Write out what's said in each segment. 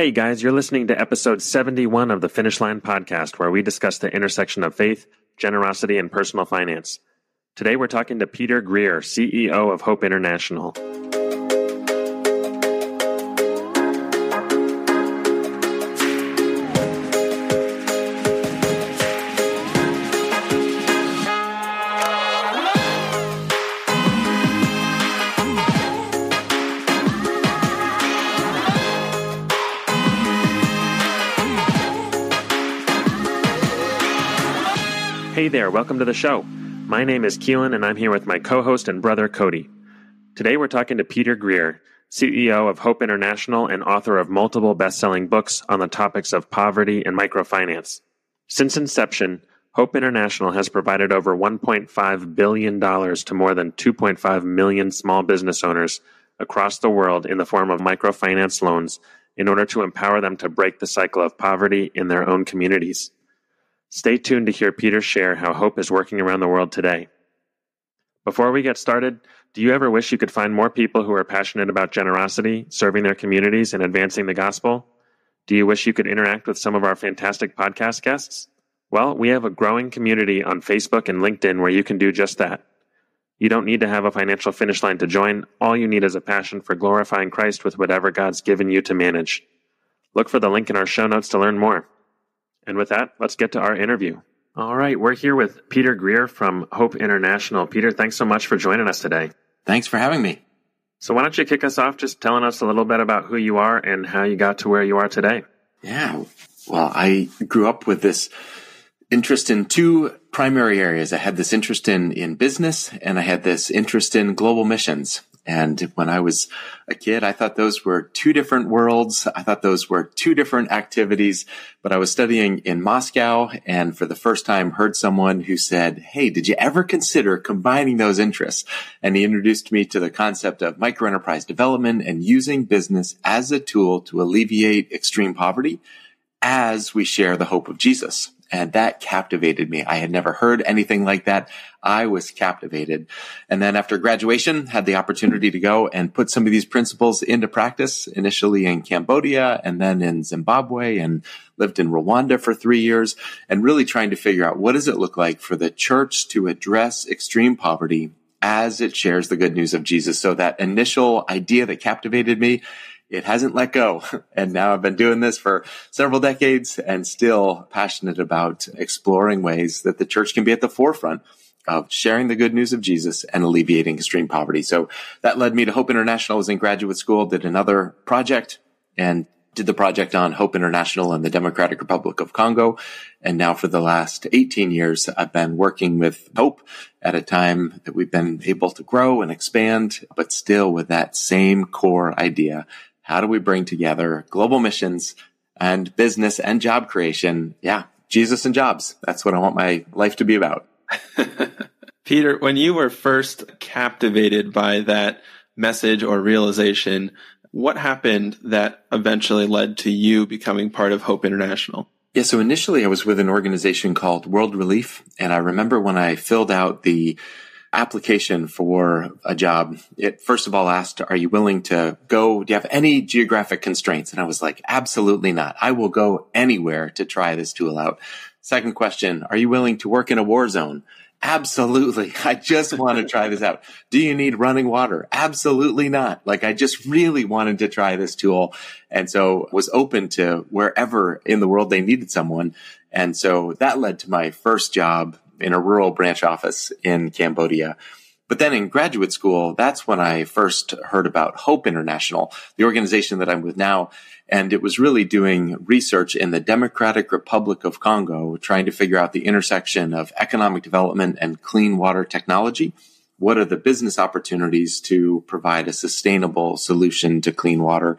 Hey guys, you're listening to episode 71 of the Finish Line podcast, where we discuss the intersection of faith, generosity, and personal finance. Today we're talking to Peter Greer, CEO of Hope International. Hey there, welcome to the show. My name is Keelan, and I'm here with my co host and brother, Cody. Today we're talking to Peter Greer, CEO of Hope International and author of multiple best selling books on the topics of poverty and microfinance. Since inception, Hope International has provided over $1.5 billion to more than 2.5 million small business owners across the world in the form of microfinance loans in order to empower them to break the cycle of poverty in their own communities. Stay tuned to hear Peter share how hope is working around the world today. Before we get started, do you ever wish you could find more people who are passionate about generosity, serving their communities, and advancing the gospel? Do you wish you could interact with some of our fantastic podcast guests? Well, we have a growing community on Facebook and LinkedIn where you can do just that. You don't need to have a financial finish line to join. All you need is a passion for glorifying Christ with whatever God's given you to manage. Look for the link in our show notes to learn more. And with that, let's get to our interview. All right, we're here with Peter Greer from Hope International. Peter, thanks so much for joining us today. Thanks for having me. So, why don't you kick us off just telling us a little bit about who you are and how you got to where you are today? Yeah, well, I grew up with this interest in two primary areas. I had this interest in, in business and I had this interest in global missions. And when I was a kid, I thought those were two different worlds. I thought those were two different activities, but I was studying in Moscow and for the first time heard someone who said, Hey, did you ever consider combining those interests? And he introduced me to the concept of microenterprise development and using business as a tool to alleviate extreme poverty as we share the hope of Jesus. And that captivated me. I had never heard anything like that. I was captivated. And then after graduation, had the opportunity to go and put some of these principles into practice, initially in Cambodia and then in Zimbabwe and lived in Rwanda for three years and really trying to figure out what does it look like for the church to address extreme poverty as it shares the good news of Jesus. So that initial idea that captivated me it hasn't let go. And now I've been doing this for several decades and still passionate about exploring ways that the church can be at the forefront of sharing the good news of Jesus and alleviating extreme poverty. So that led me to Hope International. I was in graduate school, did another project and did the project on Hope International and the Democratic Republic of Congo. And now for the last 18 years, I've been working with Hope at a time that we've been able to grow and expand, but still with that same core idea how do we bring together global missions and business and job creation? Yeah, Jesus and jobs. That's what I want my life to be about. Peter, when you were first captivated by that message or realization, what happened that eventually led to you becoming part of Hope International? Yeah, so initially I was with an organization called World Relief, and I remember when I filled out the application for a job, it first of all asked, are you willing to go? Do you have any geographic constraints? And I was like, absolutely not. I will go anywhere to try this tool out. Second question, are you willing to work in a war zone? Absolutely. I just want to try this out. Do you need running water? Absolutely not. Like I just really wanted to try this tool. And so was open to wherever in the world they needed someone. And so that led to my first job in a rural branch office in Cambodia. But then in graduate school, that's when I first heard about Hope International, the organization that I'm with now. And it was really doing research in the Democratic Republic of Congo, trying to figure out the intersection of economic development and clean water technology. What are the business opportunities to provide a sustainable solution to clean water?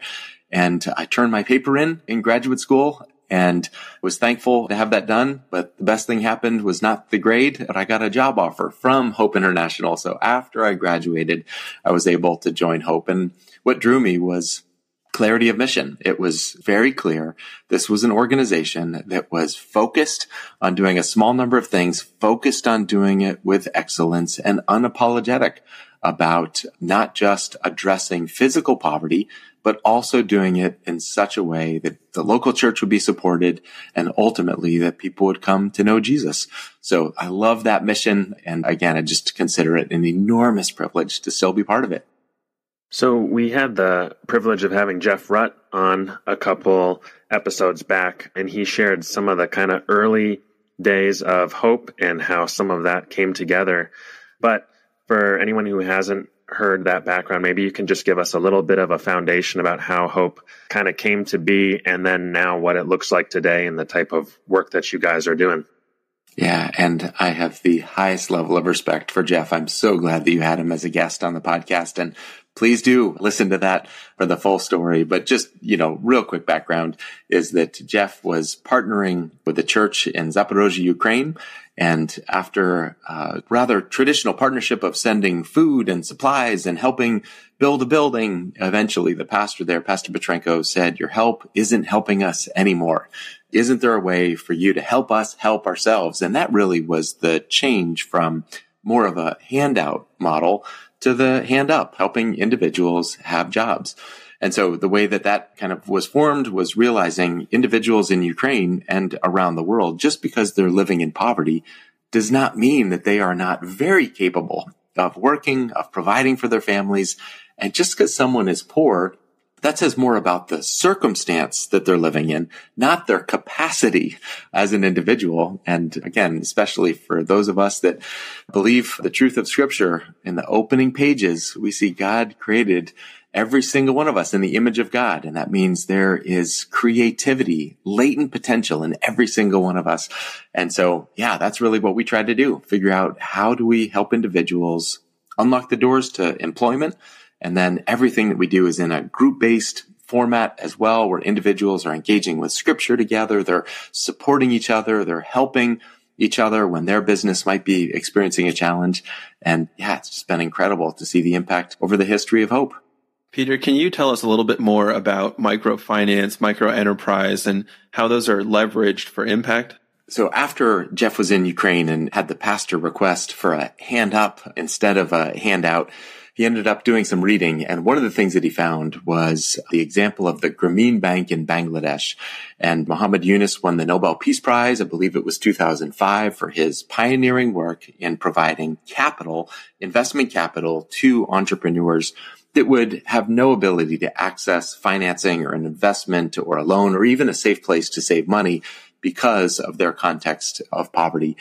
And I turned my paper in in graduate school and was thankful to have that done. But the best thing happened was not the grade, and I got a job offer from Hope International. So after I graduated, I was able to join Hope. And what drew me was clarity of mission. It was very clear. This was an organization that was focused on doing a small number of things, focused on doing it with excellence and unapologetic about not just addressing physical poverty, but also doing it in such a way that the local church would be supported and ultimately that people would come to know Jesus. So I love that mission. And again, I just consider it an enormous privilege to still be part of it. So we had the privilege of having Jeff Rutt on a couple episodes back, and he shared some of the kind of early days of hope and how some of that came together. But for anyone who hasn't heard that background, maybe you can just give us a little bit of a foundation about how Hope kind of came to be and then now what it looks like today and the type of work that you guys are doing. Yeah, and I have the highest level of respect for Jeff. I'm so glad that you had him as a guest on the podcast and please do listen to that for the full story. But just, you know, real quick background is that Jeff was partnering with the church in Zaporozhye, Ukraine and after a rather traditional partnership of sending food and supplies and helping build a building, eventually the pastor there, Pastor Petrenko, said, Your help isn't helping us anymore. Isn't there a way for you to help us help ourselves? And that really was the change from more of a handout model to the hand up, helping individuals have jobs. And so the way that that kind of was formed was realizing individuals in Ukraine and around the world, just because they're living in poverty does not mean that they are not very capable of working, of providing for their families. And just because someone is poor, that says more about the circumstance that they're living in, not their capacity as an individual. And again, especially for those of us that believe the truth of scripture in the opening pages, we see God created every single one of us in the image of God. And that means there is creativity, latent potential in every single one of us. And so, yeah, that's really what we tried to do. Figure out how do we help individuals unlock the doors to employment. And then everything that we do is in a group based format as well, where individuals are engaging with scripture together. They're supporting each other. They're helping each other when their business might be experiencing a challenge. And yeah, it's just been incredible to see the impact over the history of hope. Peter, can you tell us a little bit more about microfinance, micro enterprise, and how those are leveraged for impact? So after Jeff was in Ukraine and had the pastor request for a hand up instead of a handout, he ended up doing some reading. And one of the things that he found was the example of the Grameen Bank in Bangladesh. And Muhammad Yunus won the Nobel Peace Prize, I believe it was 2005, for his pioneering work in providing capital, investment capital to entrepreneurs that would have no ability to access financing or an investment or a loan or even a safe place to save money because of their context of poverty.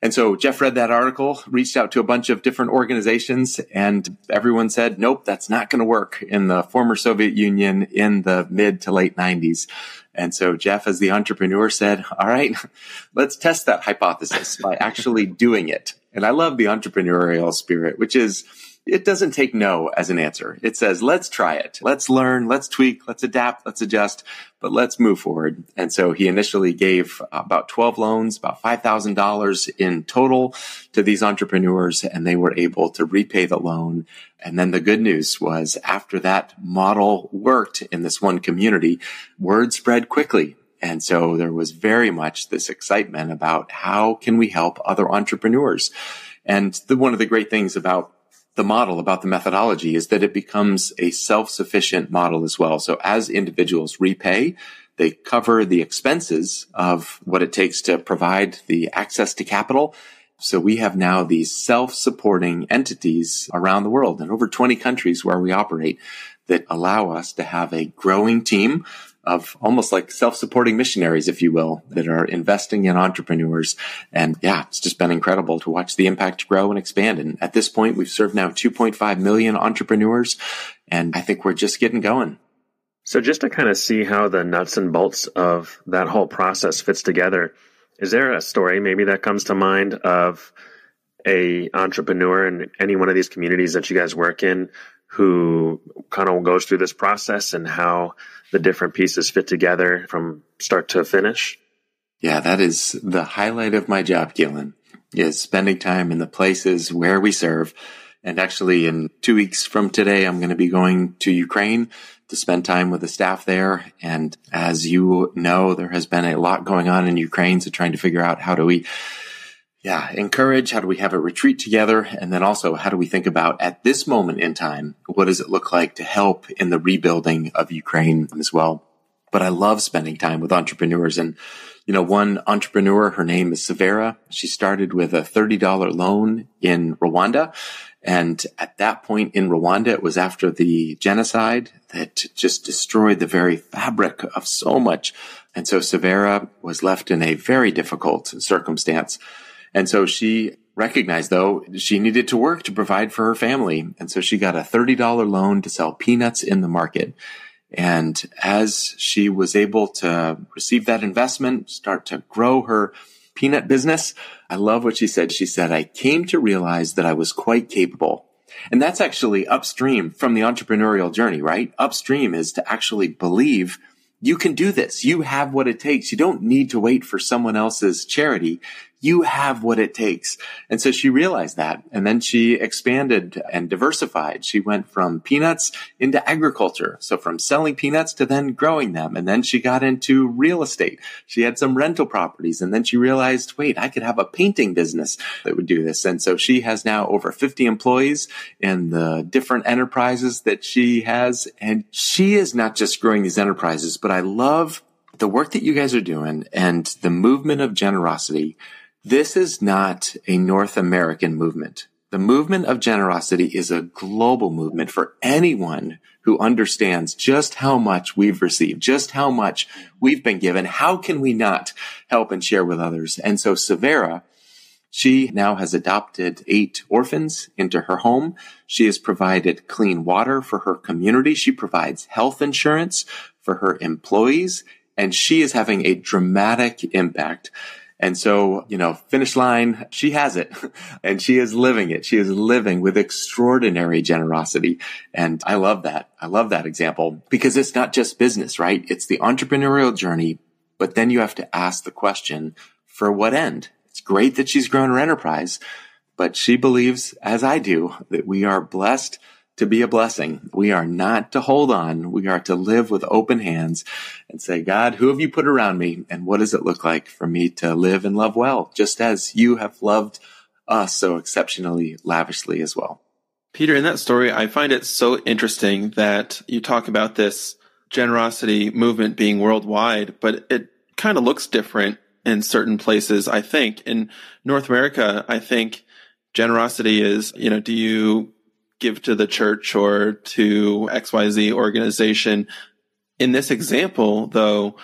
And so Jeff read that article, reached out to a bunch of different organizations, and everyone said, nope, that's not going to work in the former Soviet Union in the mid to late 90s. And so Jeff, as the entrepreneur, said, all right, let's test that hypothesis by actually doing it. And I love the entrepreneurial spirit, which is, it doesn't take no as an answer. It says, let's try it. Let's learn. Let's tweak. Let's adapt. Let's adjust, but let's move forward. And so he initially gave about 12 loans, about $5,000 in total to these entrepreneurs, and they were able to repay the loan. And then the good news was after that model worked in this one community, word spread quickly. And so there was very much this excitement about how can we help other entrepreneurs? And the, one of the great things about the model, about the methodology is that it becomes a self-sufficient model as well. So as individuals repay, they cover the expenses of what it takes to provide the access to capital. So we have now these self-supporting entities around the world in over 20 countries where we operate that allow us to have a growing team of almost like self-supporting missionaries, if you will, that are investing in entrepreneurs. And yeah, it's just been incredible to watch the impact grow and expand. And at this point, we've served now 2.5 million entrepreneurs. And I think we're just getting going. So just to kind of see how the nuts and bolts of that whole process fits together, is there a story maybe that comes to mind of a entrepreneur in any one of these communities that you guys work in who kind of goes through this process and how the different pieces fit together from start to finish. Yeah, that is the highlight of my job, Keelan, is spending time in the places where we serve. And actually, in two weeks from today, I'm going to be going to Ukraine to spend time with the staff there. And as you know, there has been a lot going on in Ukraine. So trying to figure out how do we yeah, encourage? How do we have a retreat together? And then also, how do we think about at this moment in time, what does it look like to help in the rebuilding of Ukraine as well? But I love spending time with entrepreneurs and you know, one entrepreneur, her name is Severa. She started with a $30 loan in Rwanda. And at that point in Rwanda, it was after the genocide that just destroyed the very fabric of so much. And so Severa was left in a very difficult circumstance. And so she recognized though she needed to work to provide for her family. And so she got a $30 loan to sell peanuts in the market. And as she was able to receive that investment, start to grow her peanut business, I love what she said. She said, I came to realize that I was quite capable. And that's actually upstream from the entrepreneurial journey, right? Upstream is to actually believe you can do this. You have what it takes. You don't need to wait for someone else's charity you have what it takes. And so she realized that. And then she expanded and diversified. She went from peanuts into agriculture. So from selling peanuts to then growing them. And then she got into real estate. She had some rental properties. And then she realized, wait, I could have a painting business that would do this. And so she has now over 50 employees in the different enterprises that she has. And she is not just growing these enterprises, but I love the work that you guys are doing and the movement of generosity this is not a North American movement. The movement of generosity is a global movement for anyone who understands just how much we've received, just how much we've been given. How can we not help and share with others? And so Severa, she now has adopted eight orphans into her home. She has provided clean water for her community. She provides health insurance for her employees and she is having a dramatic impact and so, you know, finish line, she has it and she is living it. She is living with extraordinary generosity. And I love that. I love that example because it's not just business, right? It's the entrepreneurial journey, but then you have to ask the question for what end? It's great that she's grown her enterprise, but she believes, as I do, that we are blessed to be a blessing. We are not to hold on. We are to live with open hands and say, God, who have you put around me? And what does it look like for me to live and love well, just as you have loved us so exceptionally lavishly as well? Peter, in that story, I find it so interesting that you talk about this generosity movement being worldwide, but it kind of looks different in certain places. I think in North America, I think generosity is, you know, do you give to the church or to XYZ organization. In this example, though,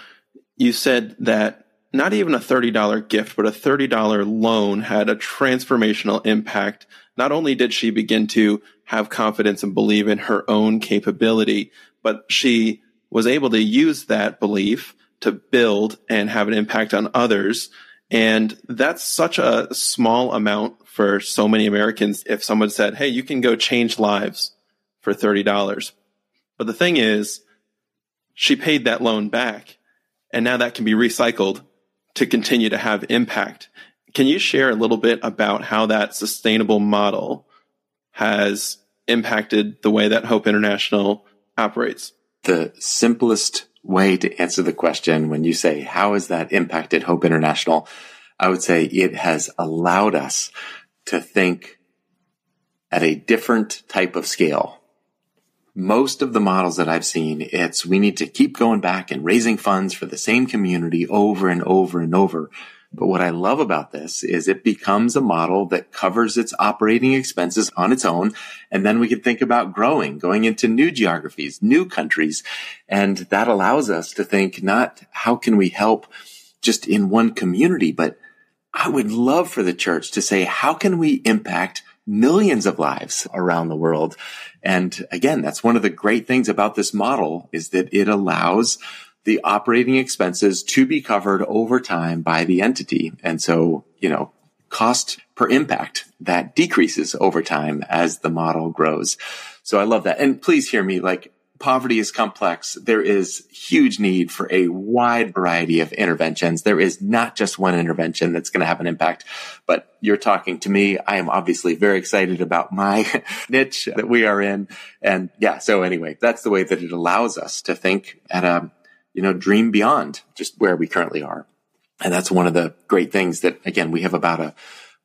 you said that not even a $30 gift, but a $30 loan had a transformational impact. Not only did she begin to have confidence and believe in her own capability, but she was able to use that belief to build and have an impact on others. And that's such a small amount for so many Americans if someone said, Hey, you can go change lives for $30. But the thing is, she paid that loan back and now that can be recycled to continue to have impact. Can you share a little bit about how that sustainable model has impacted the way that Hope International operates? The simplest way to answer the question when you say, how has that impacted Hope International? I would say it has allowed us to think at a different type of scale. Most of the models that I've seen, it's we need to keep going back and raising funds for the same community over and over and over. But what I love about this is it becomes a model that covers its operating expenses on its own. And then we can think about growing, going into new geographies, new countries. And that allows us to think not how can we help just in one community, but I would love for the church to say, how can we impact millions of lives around the world? And again, that's one of the great things about this model is that it allows the operating expenses to be covered over time by the entity. And so, you know, cost per impact that decreases over time as the model grows. So I love that. And please hear me like poverty is complex. There is huge need for a wide variety of interventions. There is not just one intervention that's going to have an impact, but you're talking to me. I am obviously very excited about my niche that we are in. And yeah, so anyway, that's the way that it allows us to think at a, you know, dream beyond just where we currently are. And that's one of the great things that, again, we have about a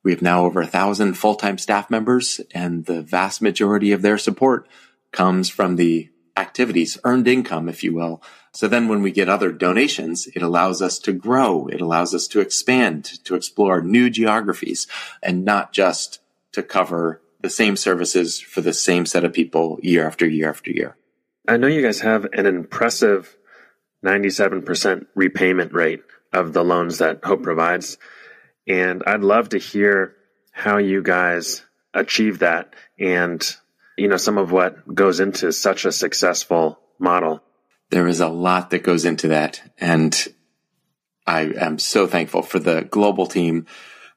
We have now over a thousand full-time staff members and the vast majority of their support comes from the activities, earned income, if you will. So then when we get other donations, it allows us to grow. It allows us to expand, to explore new geographies and not just to cover the same services for the same set of people year after year after year. I know you guys have an impressive 97% repayment rate of the loans that Hope provides. And I'd love to hear how you guys achieve that and, you know, some of what goes into such a successful model. There is a lot that goes into that. And I am so thankful for the global team.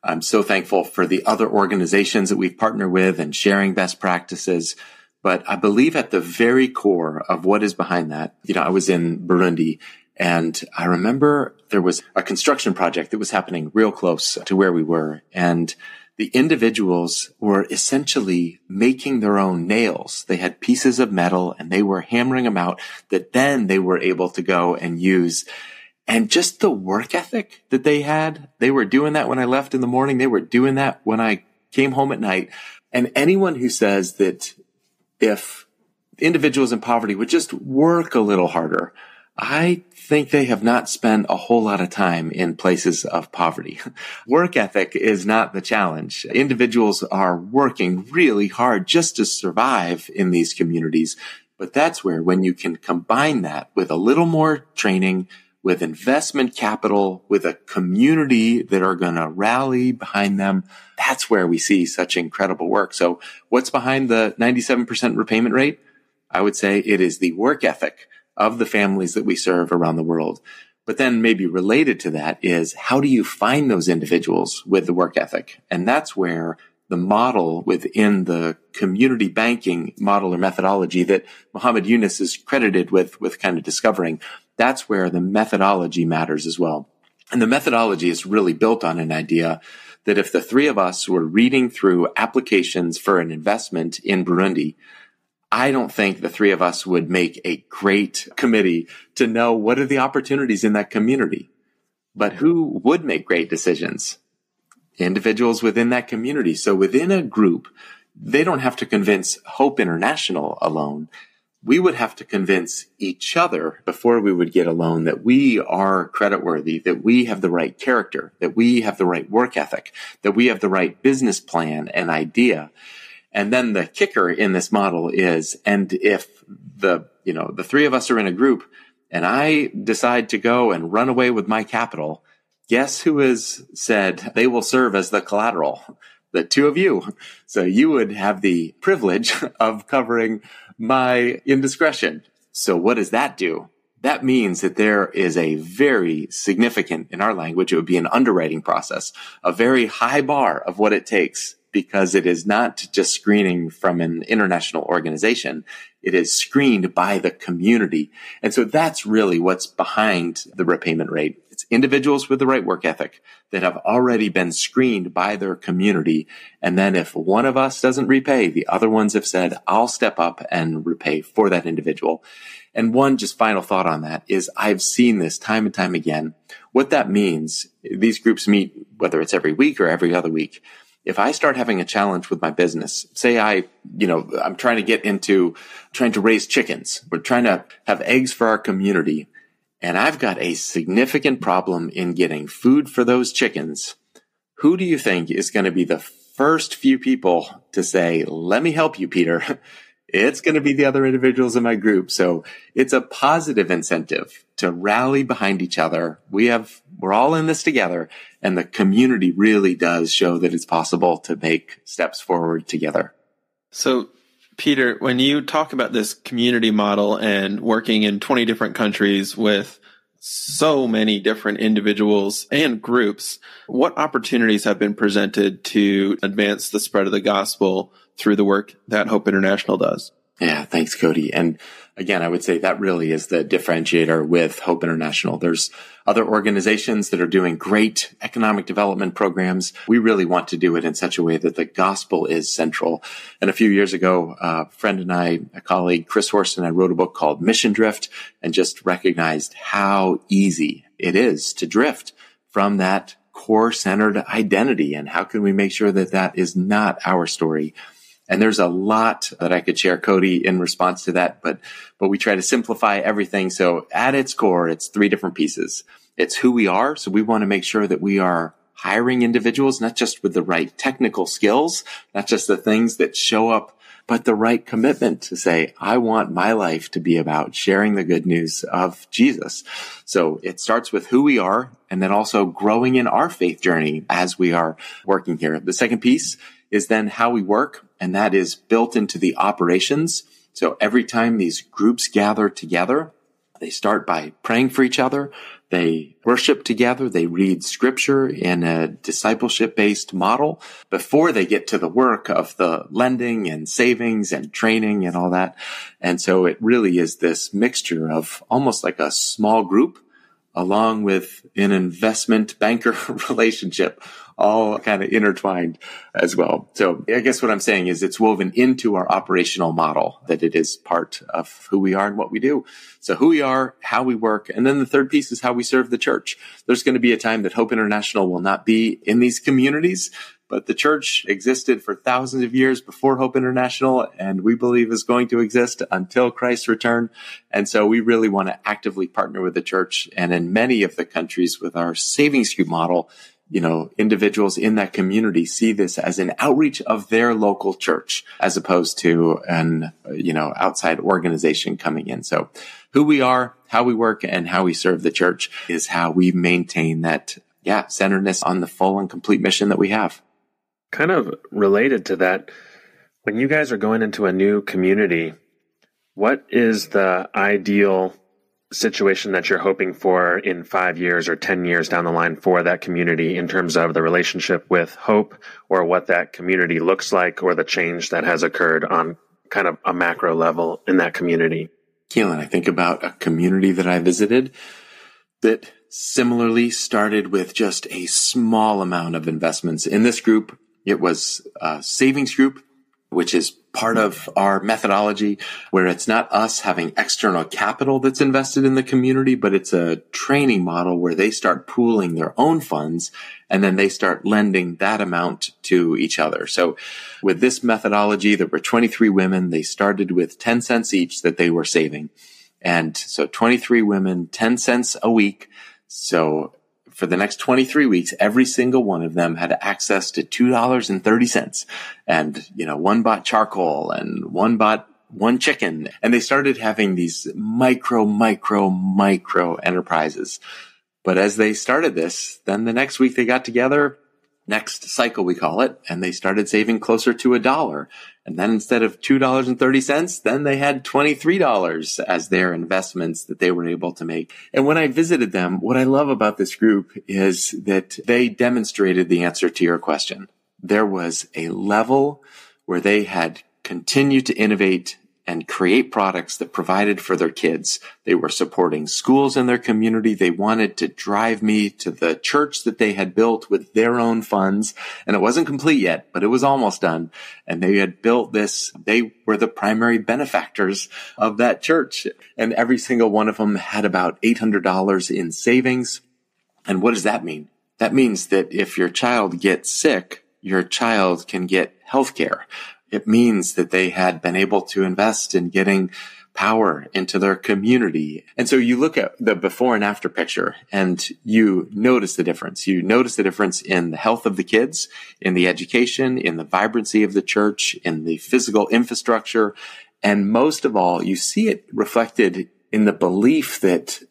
I'm so thankful for the other organizations that we've partnered with and sharing best practices. But I believe at the very core of what is behind that, you know, I was in Burundi and I remember there was a construction project that was happening real close to where we were. And the individuals were essentially making their own nails. They had pieces of metal and they were hammering them out that then they were able to go and use. And just the work ethic that they had, they were doing that when I left in the morning. They were doing that when I came home at night. And anyone who says that if individuals in poverty would just work a little harder, I think they have not spent a whole lot of time in places of poverty. Work ethic is not the challenge. Individuals are working really hard just to survive in these communities. But that's where when you can combine that with a little more training, with investment capital, with a community that are going to rally behind them, that's where we see such incredible work. So what's behind the 97% repayment rate? I would say it is the work ethic of the families that we serve around the world. But then maybe related to that is how do you find those individuals with the work ethic? And that's where the model within the community banking model or methodology that Muhammad Yunus is credited with, with kind of discovering, that's where the methodology matters as well. And the methodology is really built on an idea that if the three of us were reading through applications for an investment in Burundi, I don't think the three of us would make a great committee to know what are the opportunities in that community. But who would make great decisions? Individuals within that community. So within a group, they don't have to convince Hope International alone. We would have to convince each other before we would get a loan that we are creditworthy, that we have the right character, that we have the right work ethic, that we have the right business plan and idea. And then the kicker in this model is, and if the, you know, the three of us are in a group and I decide to go and run away with my capital, guess who has said they will serve as the collateral? The two of you. So you would have the privilege of covering my indiscretion. So what does that do? That means that there is a very significant, in our language, it would be an underwriting process, a very high bar of what it takes because it is not just screening from an international organization. It is screened by the community. And so that's really what's behind the repayment rate. It's individuals with the right work ethic that have already been screened by their community. And then if one of us doesn't repay, the other ones have said, I'll step up and repay for that individual. And one just final thought on that is I've seen this time and time again. What that means, these groups meet, whether it's every week or every other week if I start having a challenge with my business, say I, you know, I'm trying to get into trying to raise chickens. We're trying to have eggs for our community and I've got a significant problem in getting food for those chickens. Who do you think is going to be the first few people to say, let me help you, Peter? It's going to be the other individuals in my group. So it's a positive incentive to rally behind each other. We have, we're all in this together and the community really does show that it's possible to make steps forward together. So Peter, when you talk about this community model and working in 20 different countries with so many different individuals and groups, what opportunities have been presented to advance the spread of the gospel through the work that Hope International does? Yeah, thanks, Cody. And again, I would say that really is the differentiator with Hope International. There's other organizations that are doing great economic development programs. We really want to do it in such a way that the gospel is central. And a few years ago, a friend and I, a colleague, Chris Horst and I wrote a book called Mission Drift and just recognized how easy it is to drift from that core centered identity and how can we make sure that that is not our story? And there's a lot that I could share, Cody, in response to that, but, but we try to simplify everything. So at its core, it's three different pieces. It's who we are. So we want to make sure that we are hiring individuals, not just with the right technical skills, not just the things that show up but the right commitment to say, I want my life to be about sharing the good news of Jesus. So it starts with who we are and then also growing in our faith journey as we are working here. The second piece is then how we work and that is built into the operations. So every time these groups gather together, they start by praying for each other. They worship together. They read scripture in a discipleship based model before they get to the work of the lending and savings and training and all that. And so it really is this mixture of almost like a small group along with an investment banker relationship all kind of intertwined as well. So I guess what I'm saying is it's woven into our operational model that it is part of who we are and what we do. So who we are, how we work. And then the third piece is how we serve the church. There's going to be a time that Hope International will not be in these communities, but the church existed for thousands of years before Hope International, and we believe is going to exist until Christ's return. And so we really want to actively partner with the church. And in many of the countries with our savings group model, you know, individuals in that community see this as an outreach of their local church as opposed to an, you know, outside organization coming in. So who we are, how we work and how we serve the church is how we maintain that, yeah, centeredness on the full and complete mission that we have. Kind of related to that, when you guys are going into a new community, what is the ideal situation that you're hoping for in five years or 10 years down the line for that community in terms of the relationship with hope or what that community looks like or the change that has occurred on kind of a macro level in that community? Keelan, I think about a community that I visited that similarly started with just a small amount of investments. In this group, it was a savings group which is part of our methodology where it's not us having external capital that's invested in the community, but it's a training model where they start pooling their own funds and then they start lending that amount to each other. So with this methodology, there were 23 women. They started with 10 cents each that they were saving. And so 23 women, 10 cents a week. So for the next 23 weeks, every single one of them had access to $2.30. And, you know, one bought charcoal and one bought one chicken. And they started having these micro, micro, micro enterprises. But as they started this, then the next week they got together next cycle, we call it, and they started saving closer to a dollar. And then instead of $2.30, then they had $23 as their investments that they were able to make. And when I visited them, what I love about this group is that they demonstrated the answer to your question. There was a level where they had continued to innovate and create products that provided for their kids. They were supporting schools in their community. They wanted to drive me to the church that they had built with their own funds. And it wasn't complete yet, but it was almost done. And they had built this. They were the primary benefactors of that church. And every single one of them had about $800 in savings. And what does that mean? That means that if your child gets sick, your child can get health care it means that they had been able to invest in getting power into their community. And so you look at the before and after picture and you notice the difference. You notice the difference in the health of the kids, in the education, in the vibrancy of the church, in the physical infrastructure. And most of all, you see it reflected in the belief that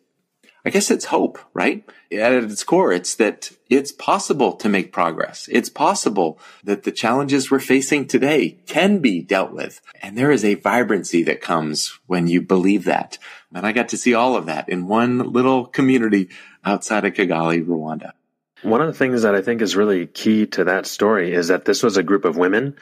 I guess it's hope, right? At its core, it's that it's possible to make progress. It's possible that the challenges we're facing today can be dealt with. And there is a vibrancy that comes when you believe that. And I got to see all of that in one little community outside of Kigali, Rwanda. One of the things that I think is really key to that story is that this was a group of women.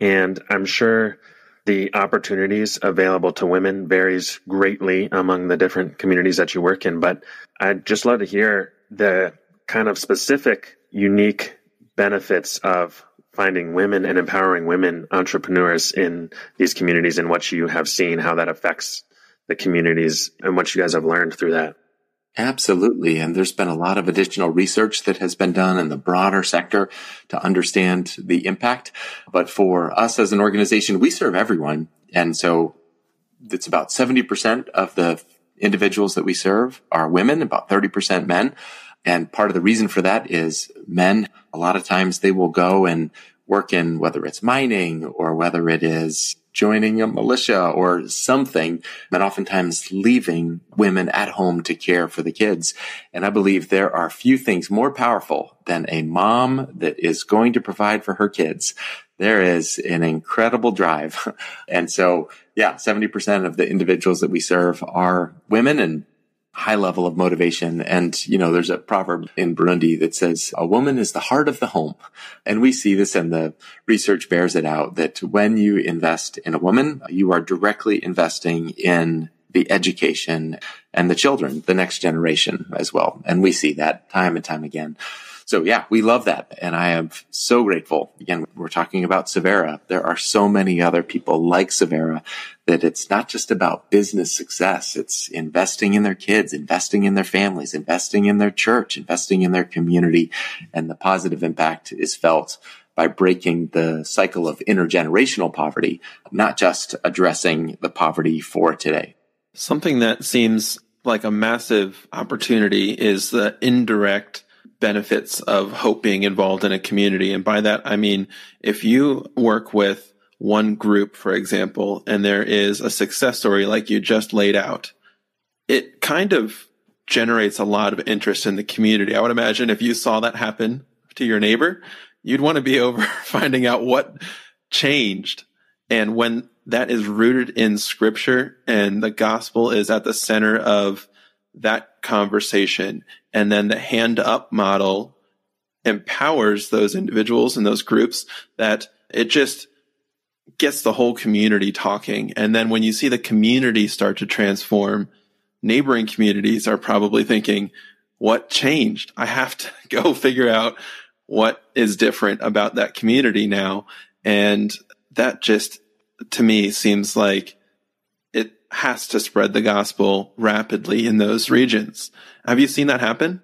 And I'm sure the opportunities available to women varies greatly among the different communities that you work in. But I'd just love to hear the kind of specific, unique benefits of finding women and empowering women entrepreneurs in these communities and what you have seen, how that affects the communities and what you guys have learned through that. Absolutely. And there's been a lot of additional research that has been done in the broader sector to understand the impact. But for us as an organization, we serve everyone. And so it's about 70% of the individuals that we serve are women, about 30% men. And part of the reason for that is men, a lot of times they will go and work in whether it's mining or whether it is joining a militia or something, and oftentimes leaving women at home to care for the kids. And I believe there are few things more powerful than a mom that is going to provide for her kids. There is an incredible drive. And so, yeah, 70% of the individuals that we serve are women and high level of motivation. And, you know, there's a proverb in Burundi that says, a woman is the heart of the home. And we see this and the research bears it out that when you invest in a woman, you are directly investing in the education and the children, the next generation as well. And we see that time and time again. So yeah, we love that. And I am so grateful. Again, we're talking about Severa. There are so many other people like Severa that it's not just about business success. It's investing in their kids, investing in their families, investing in their church, investing in their community. And the positive impact is felt by breaking the cycle of intergenerational poverty, not just addressing the poverty for today. Something that seems like a massive opportunity is the indirect benefits of hope being involved in a community. And by that, I mean, if you work with one group, for example, and there is a success story like you just laid out, it kind of generates a lot of interest in the community. I would imagine if you saw that happen to your neighbor, you'd want to be over finding out what changed. And when that is rooted in scripture and the gospel is at the center of that conversation. And then the hand up model empowers those individuals and those groups that it just gets the whole community talking. And then when you see the community start to transform, neighboring communities are probably thinking, what changed? I have to go figure out what is different about that community now. And that just to me seems like has to spread the gospel rapidly in those regions. Have you seen that happen?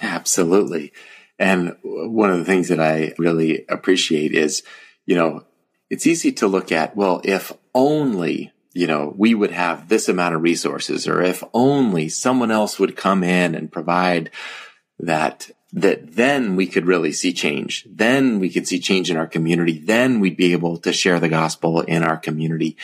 Absolutely. And one of the things that I really appreciate is, you know, it's easy to look at, well, if only, you know, we would have this amount of resources or if only someone else would come in and provide that that then we could really see change. Then we could see change in our community. Then we'd be able to share the gospel in our community.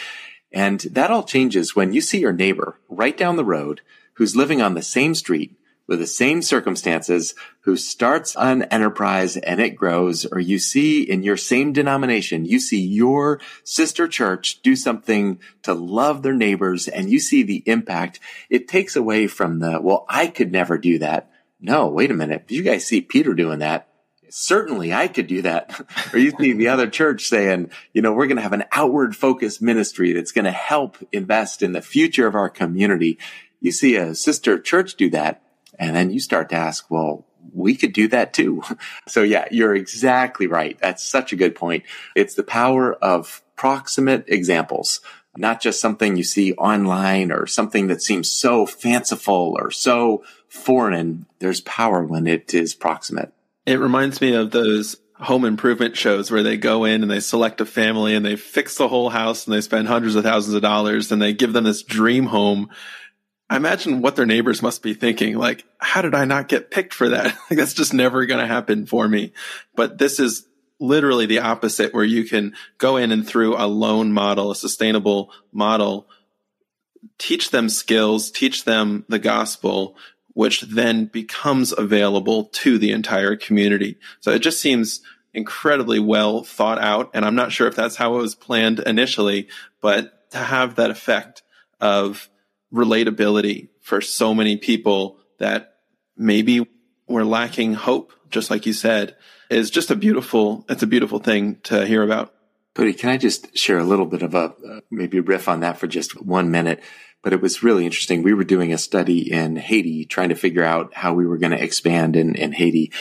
And that all changes when you see your neighbor right down the road who's living on the same street with the same circumstances, who starts an enterprise and it grows, or you see in your same denomination, you see your sister church do something to love their neighbors and you see the impact. It takes away from the, well, I could never do that. No, wait a minute. You guys see Peter doing that certainly I could do that. or you see the other church saying, you know, we're going to have an outward focused ministry that's going to help invest in the future of our community. You see a sister church do that. And then you start to ask, well, we could do that too. So yeah, you're exactly right. That's such a good point. It's the power of proximate examples, not just something you see online or something that seems so fanciful or so foreign. There's power when it is proximate. It reminds me of those home improvement shows where they go in and they select a family and they fix the whole house and they spend hundreds of thousands of dollars and they give them this dream home. I imagine what their neighbors must be thinking, like, how did I not get picked for that? like, that's just never going to happen for me. But this is literally the opposite where you can go in and through a loan model, a sustainable model, teach them skills, teach them the gospel, which then becomes available to the entire community. So it just seems incredibly well thought out. And I'm not sure if that's how it was planned initially, but to have that effect of relatability for so many people that maybe were lacking hope, just like you said, is just a beautiful, it's a beautiful thing to hear about. Cody, can I just share a little bit of a uh, maybe riff on that for just one minute? But it was really interesting. We were doing a study in Haiti, trying to figure out how we were going to expand in, in Haiti.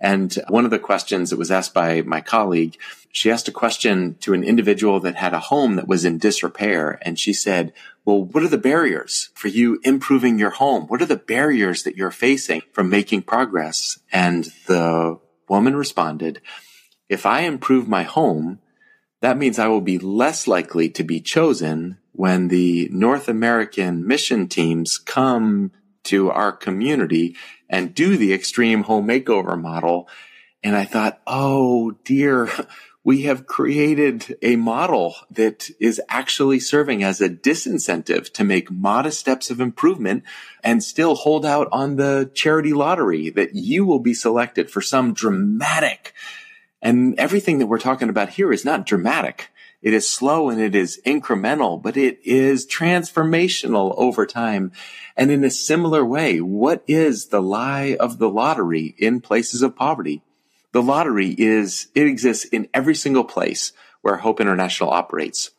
And one of the questions that was asked by my colleague, she asked a question to an individual that had a home that was in disrepair. And she said, well, what are the barriers for you improving your home? What are the barriers that you're facing from making progress? And the woman responded, if I improve my home, that means I will be less likely to be chosen when the North American mission teams come to our community and do the extreme home makeover model. And I thought, oh dear, we have created a model that is actually serving as a disincentive to make modest steps of improvement and still hold out on the charity lottery that you will be selected for some dramatic. And everything that we're talking about here is not dramatic. It is slow and it is incremental, but it is transformational over time. And in a similar way, what is the lie of the lottery in places of poverty? The lottery is, it exists in every single place where Hope International operates.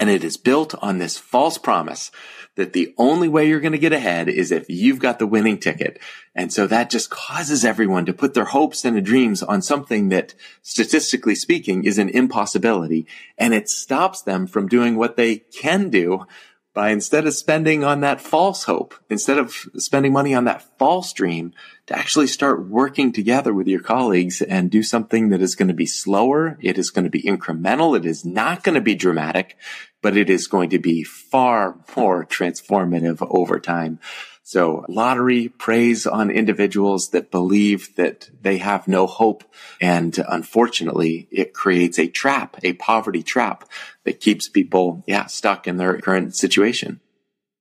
And it is built on this false promise that the only way you're going to get ahead is if you've got the winning ticket. And so that just causes everyone to put their hopes and dreams on something that statistically speaking is an impossibility. And it stops them from doing what they can do by instead of spending on that false hope, instead of spending money on that false dream, to actually start working together with your colleagues and do something that is going to be slower. It is going to be incremental. It is not going to be dramatic, but it is going to be far more transformative over time. So lottery preys on individuals that believe that they have no hope. And unfortunately, it creates a trap, a poverty trap that keeps people, yeah, stuck in their current situation.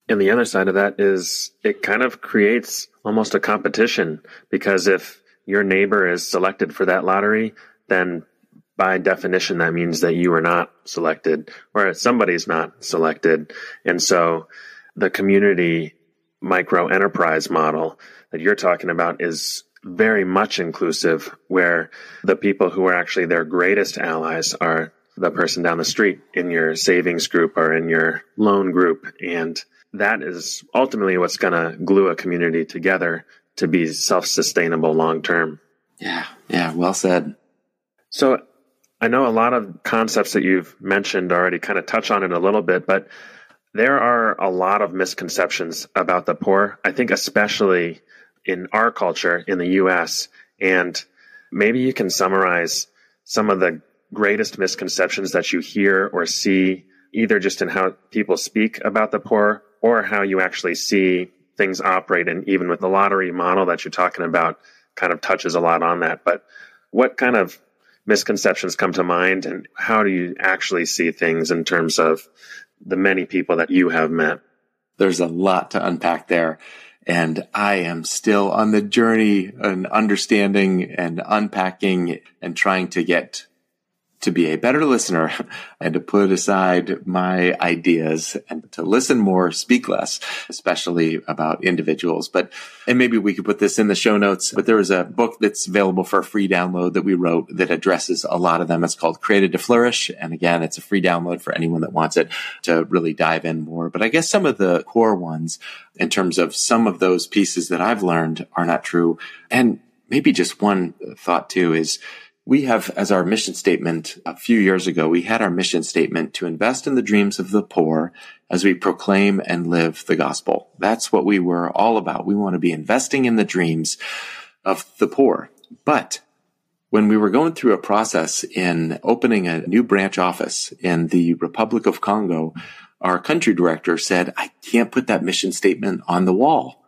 And the other side of that is it kind of creates almost a competition because if your neighbor is selected for that lottery, then by definition, that means that you are not selected or somebody's not selected. And so the community micro enterprise model that you're talking about is very much inclusive, where the people who are actually their greatest allies are the person down the street in your savings group or in your loan group. And that is ultimately what's going to glue a community together to be self sustainable long term. Yeah. Yeah. Well said. So I know a lot of concepts that you've mentioned already kind of touch on it a little bit, but there are a lot of misconceptions about the poor. I think, especially in our culture in the US. And maybe you can summarize some of the greatest misconceptions that you hear or see, either just in how people speak about the poor or how you actually see things operate. And even with the lottery model that you're talking about, kind of touches a lot on that. But what kind of misconceptions come to mind and how do you actually see things in terms of the many people that you have met. There's a lot to unpack there. And I am still on the journey and understanding and unpacking and trying to get to be a better listener and to put aside my ideas and to listen more, speak less, especially about individuals. But, and maybe we could put this in the show notes, but there is a book that's available for a free download that we wrote that addresses a lot of them. It's called Created to Flourish. And again, it's a free download for anyone that wants it to really dive in more. But I guess some of the core ones in terms of some of those pieces that I've learned are not true. And maybe just one thought too is we have as our mission statement a few years ago, we had our mission statement to invest in the dreams of the poor as we proclaim and live the gospel. That's what we were all about. We want to be investing in the dreams of the poor. But when we were going through a process in opening a new branch office in the Republic of Congo, our country director said, I can't put that mission statement on the wall.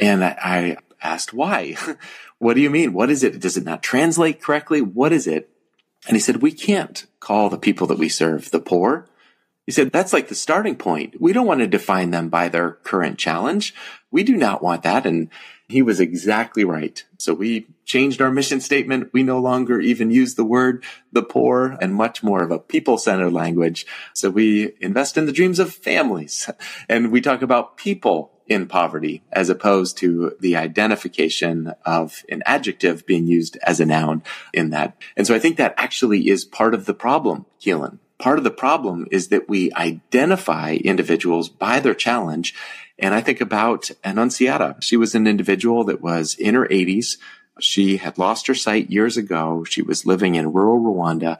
And I, asked why. What do you mean? What is it? Does it not translate correctly? What is it? And he said, we can't call the people that we serve the poor. He said, that's like the starting point. We don't want to define them by their current challenge. We do not want that. And he was exactly right. So we changed our mission statement. We no longer even use the word the poor and much more of a people centered language. So we invest in the dreams of families and we talk about people in poverty as opposed to the identification of an adjective being used as a noun in that. And so I think that actually is part of the problem, Keelan, part of the problem is that we identify individuals by their challenge. And I think about Annunziata. She was an individual that was in her 80s. She had lost her sight years ago. She was living in rural Rwanda.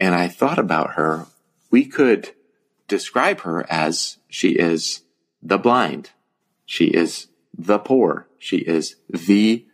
And I thought about her. We could describe her as she is the blind. She is the poor. She is the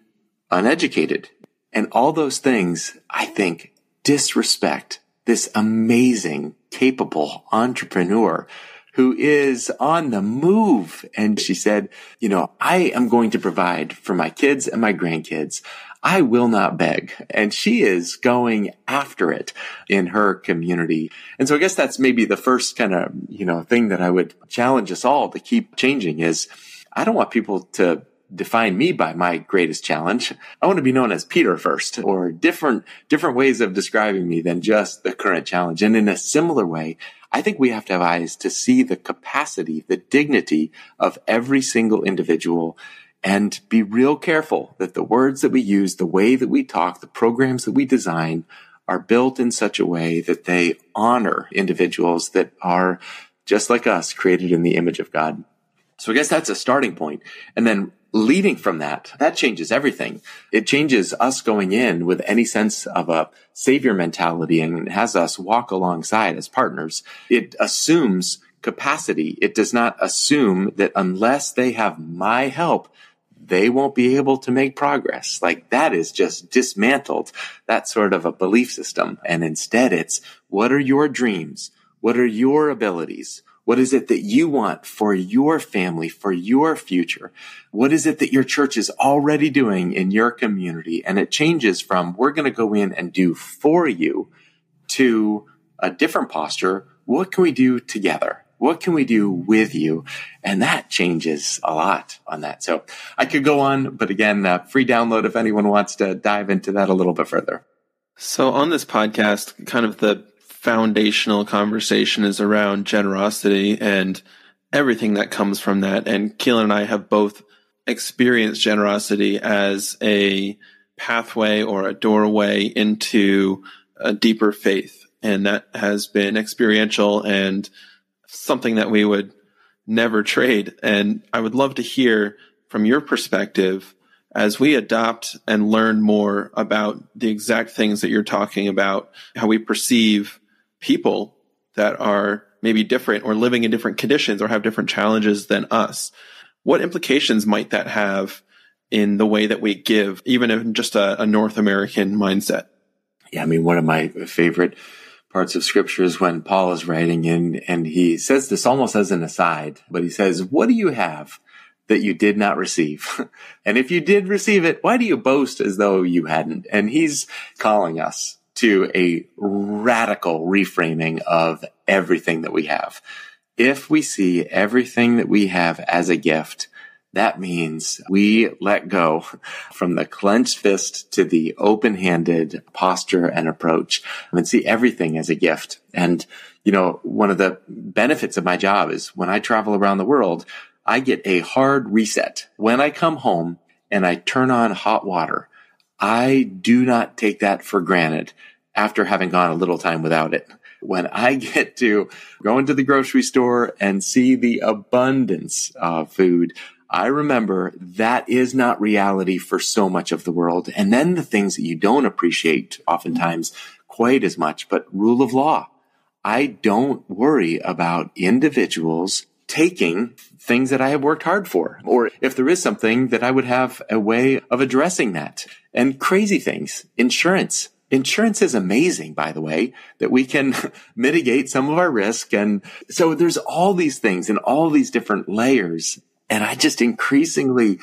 uneducated. And all those things, I think, disrespect this amazing, capable entrepreneur who is on the move. And she said, you know, I am going to provide for my kids and my grandkids. I will not beg. And she is going after it in her community. And so I guess that's maybe the first kind of, you know, thing that I would challenge us all to keep changing is I don't want people to define me by my greatest challenge. I want to be known as Peter first or different, different ways of describing me than just the current challenge. And in a similar way, I think we have to have eyes to see the capacity, the dignity of every single individual and be real careful that the words that we use, the way that we talk, the programs that we design are built in such a way that they honor individuals that are just like us, created in the image of God. So I guess that's a starting point. And then leading from that, that changes everything. It changes us going in with any sense of a savior mentality and has us walk alongside as partners. It assumes capacity. It does not assume that unless they have my help, they won't be able to make progress. Like that is just dismantled that sort of a belief system. And instead it's what are your dreams? What are your abilities? What is it that you want for your family, for your future? What is it that your church is already doing in your community? And it changes from we're going to go in and do for you to a different posture. What can we do together? What can we do with you? And that changes a lot on that. So I could go on, but again, uh, free download if anyone wants to dive into that a little bit further. So on this podcast, kind of the foundational conversation is around generosity and everything that comes from that. And Keelan and I have both experienced generosity as a pathway or a doorway into a deeper faith. And that has been experiential and something that we would never trade. And I would love to hear from your perspective as we adopt and learn more about the exact things that you're talking about, how we perceive people that are maybe different or living in different conditions or have different challenges than us. What implications might that have in the way that we give, even in just a, a North American mindset? Yeah, I mean, one of my favorite parts of scripture is when Paul is writing in and he says this almost as an aside, but he says, what do you have that you did not receive? and if you did receive it, why do you boast as though you hadn't? And he's calling us to a radical reframing of everything that we have. If we see everything that we have as a gift, that means we let go from the clenched fist to the open handed posture and approach and see everything as a gift. And, you know, one of the benefits of my job is when I travel around the world, I get a hard reset. When I come home and I turn on hot water, I do not take that for granted after having gone a little time without it. When I get to go into the grocery store and see the abundance of food, I remember that is not reality for so much of the world. And then the things that you don't appreciate oftentimes quite as much, but rule of law. I don't worry about individuals taking things that I have worked hard for, or if there is something that I would have a way of addressing that and crazy things, insurance. Insurance is amazing, by the way, that we can mitigate some of our risk. And so there's all these things and all these different layers. And I just increasingly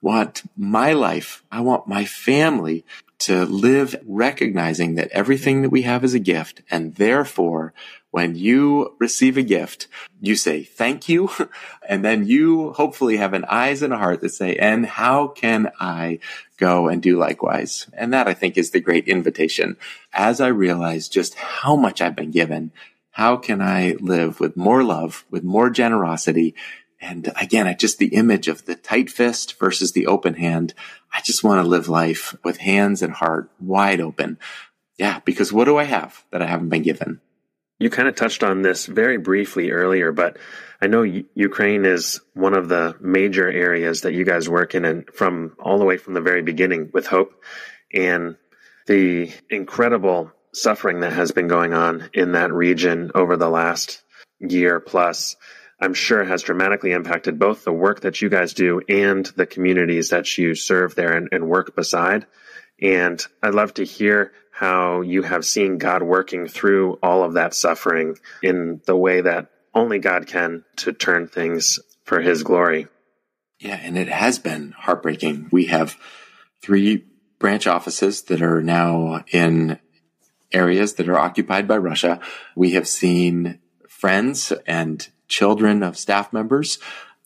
want my life. I want my family to live recognizing that everything that we have is a gift and therefore when you receive a gift, you say thank you. And then you hopefully have an eyes and a heart that say, and how can I go and do likewise? And that I think is the great invitation. As I realize just how much I've been given, how can I live with more love, with more generosity? And again, I just the image of the tight fist versus the open hand. I just want to live life with hands and heart wide open. Yeah, because what do I have that I haven't been given? You kind of touched on this very briefly earlier, but I know Ukraine is one of the major areas that you guys work in and from all the way from the very beginning with Hope and the incredible suffering that has been going on in that region over the last year plus. I'm sure has dramatically impacted both the work that you guys do and the communities that you serve there and, and work beside. And I'd love to hear how you have seen God working through all of that suffering in the way that only God can to turn things for his glory. Yeah, and it has been heartbreaking. We have three branch offices that are now in areas that are occupied by Russia. We have seen friends and children of staff members,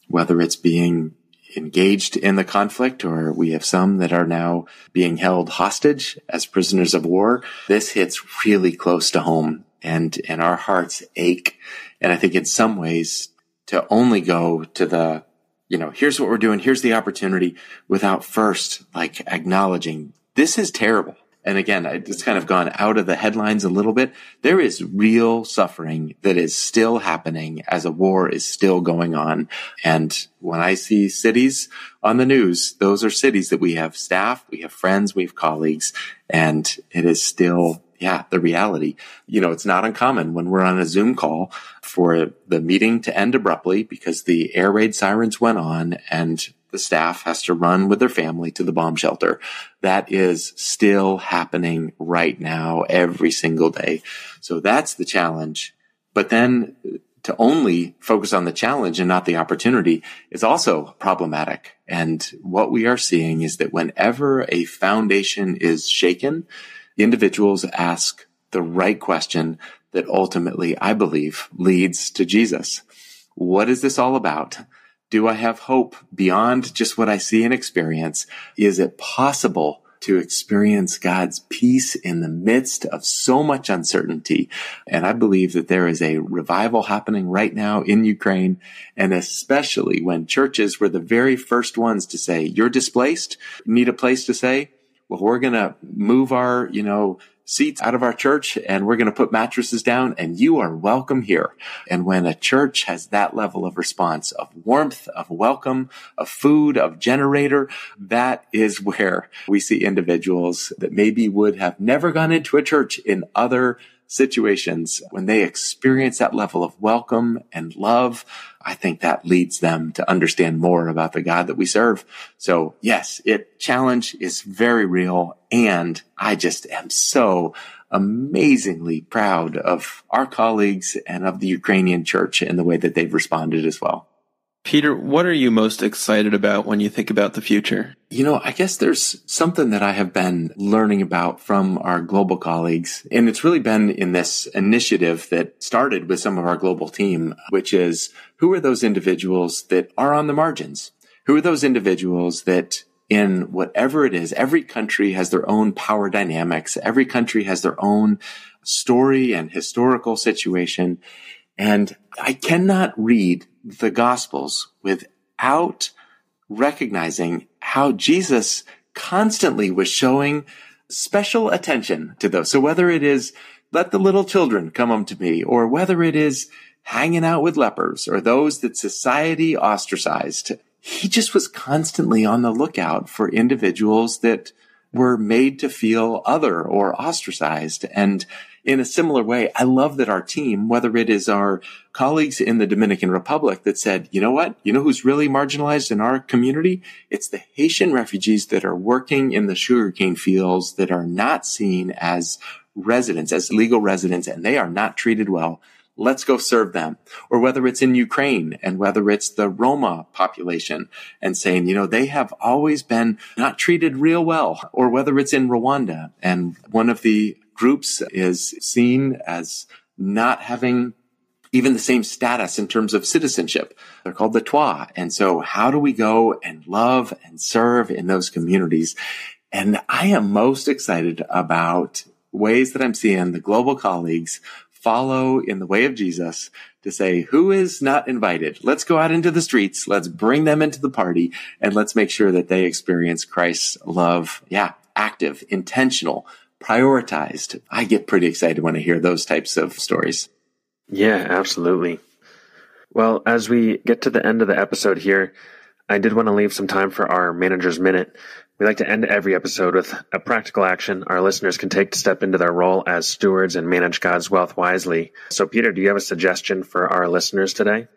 whether it's being engaged in the conflict or we have some that are now being held hostage as prisoners of war. This hits really close to home and, and our hearts ache. And I think in some ways to only go to the, you know, here's what we're doing. Here's the opportunity without first like acknowledging this is terrible and again, it's kind of gone out of the headlines a little bit. There is real suffering that is still happening as a war is still going on. And when I see cities on the news, those are cities that we have staff, we have friends, we have colleagues, and it is still yeah, the reality. You know, it's not uncommon when we're on a Zoom call for the meeting to end abruptly because the air raid sirens went on and the staff has to run with their family to the bomb shelter. That is still happening right now every single day. So that's the challenge. But then to only focus on the challenge and not the opportunity is also problematic. And what we are seeing is that whenever a foundation is shaken, individuals ask the right question that ultimately, I believe, leads to Jesus. What is this all about? Do I have hope beyond just what I see and experience? Is it possible to experience God's peace in the midst of so much uncertainty? And I believe that there is a revival happening right now in Ukraine. And especially when churches were the very first ones to say, you're displaced, need a place to say, well, we're going to move our, you know, seats out of our church and we're going to put mattresses down and you are welcome here. And when a church has that level of response of warmth, of welcome, of food, of generator, that is where we see individuals that maybe would have never gone into a church in other situations, when they experience that level of welcome and love, I think that leads them to understand more about the God that we serve. So yes, it challenge is very real. And I just am so amazingly proud of our colleagues and of the Ukrainian church in the way that they've responded as well. Peter, what are you most excited about when you think about the future? You know, I guess there's something that I have been learning about from our global colleagues. And it's really been in this initiative that started with some of our global team, which is who are those individuals that are on the margins? Who are those individuals that in whatever it is, every country has their own power dynamics. Every country has their own story and historical situation. And I cannot read the gospels without recognizing how Jesus constantly was showing special attention to those. So whether it is let the little children come unto me, or whether it is hanging out with lepers or those that society ostracized, he just was constantly on the lookout for individuals that were made to feel other or ostracized. And in a similar way, I love that our team, whether it is our colleagues in the Dominican Republic that said, you know what? You know who's really marginalized in our community? It's the Haitian refugees that are working in the sugarcane fields that are not seen as residents, as legal residents, and they are not treated well. Let's go serve them. Or whether it's in Ukraine and whether it's the Roma population and saying, you know, they have always been not treated real well. Or whether it's in Rwanda and one of the groups is seen as not having even the same status in terms of citizenship. They're called the Twa. And so how do we go and love and serve in those communities? And I am most excited about ways that I'm seeing the global colleagues follow in the way of Jesus to say, who is not invited? Let's go out into the streets. Let's bring them into the party and let's make sure that they experience Christ's love. Yeah. Active, intentional, prioritized. I get pretty excited when I hear those types of stories. Yeah, absolutely. Well, as we get to the end of the episode here, I did want to leave some time for our manager's minute. We like to end every episode with a practical action our listeners can take to step into their role as stewards and manage God's wealth wisely. So, Peter, do you have a suggestion for our listeners today?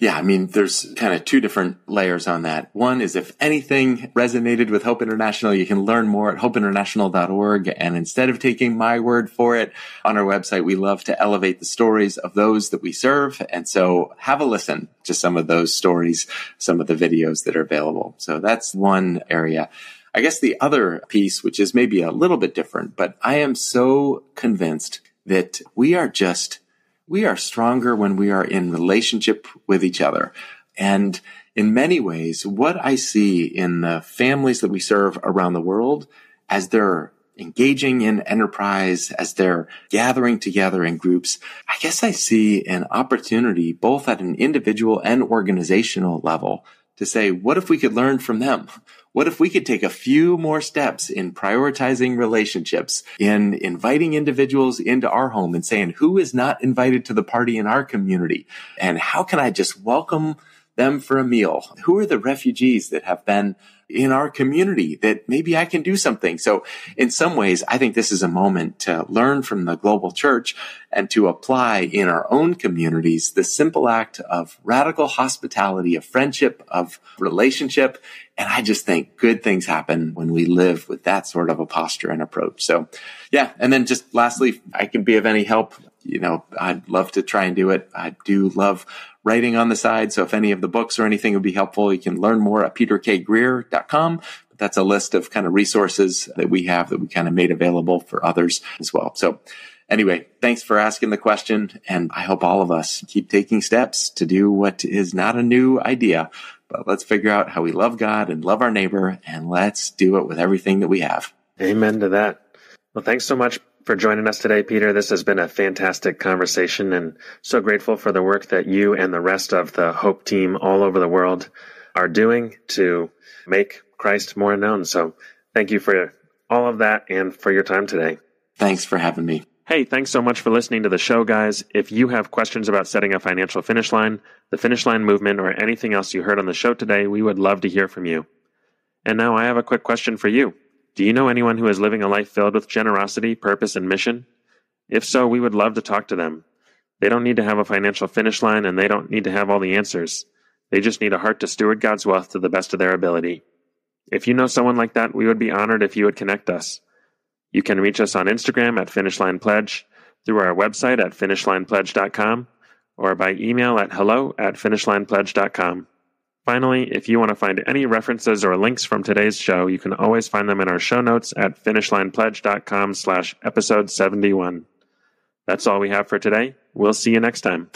Yeah, I mean, there's kind of two different layers on that. One is if anything resonated with Hope International, you can learn more at hopeinternational.org. And instead of taking my word for it on our website, we love to elevate the stories of those that we serve. And so have a listen to some of those stories, some of the videos that are available. So that's one area. I guess the other piece, which is maybe a little bit different, but I am so convinced that we are just we are stronger when we are in relationship with each other. And in many ways, what I see in the families that we serve around the world as they're engaging in enterprise, as they're gathering together in groups, I guess I see an opportunity both at an individual and organizational level to say, what if we could learn from them? What if we could take a few more steps in prioritizing relationships, in inviting individuals into our home and saying, who is not invited to the party in our community? And how can I just welcome them for a meal? Who are the refugees that have been in our community that maybe I can do something. So in some ways, I think this is a moment to learn from the global church and to apply in our own communities the simple act of radical hospitality, of friendship, of relationship. And I just think good things happen when we live with that sort of a posture and approach. So yeah. And then just lastly, I can be of any help. You know, I'd love to try and do it. I do love writing on the side. So if any of the books or anything would be helpful, you can learn more at peterkgreer.com. That's a list of kind of resources that we have that we kind of made available for others as well. So anyway, thanks for asking the question. And I hope all of us keep taking steps to do what is not a new idea, but let's figure out how we love God and love our neighbor and let's do it with everything that we have. Amen to that. Well, thanks so much for joining us today, Peter. This has been a fantastic conversation and so grateful for the work that you and the rest of the Hope team all over the world are doing to make Christ more known. So thank you for all of that and for your time today. Thanks for having me. Hey, thanks so much for listening to the show, guys. If you have questions about setting a financial finish line, the finish line movement, or anything else you heard on the show today, we would love to hear from you. And now I have a quick question for you. Do you know anyone who is living a life filled with generosity, purpose, and mission? If so, we would love to talk to them. They don't need to have a financial finish line and they don't need to have all the answers. They just need a heart to steward God's wealth to the best of their ability. If you know someone like that, we would be honored if you would connect us. You can reach us on Instagram at finishlinepledge, through our website at finishlinepledge.com, or by email at hello at finishlinepledge.com. Finally, if you want to find any references or links from today's show, you can always find them in our show notes at finishlinepledge.com slash episode 71. That's all we have for today. We'll see you next time.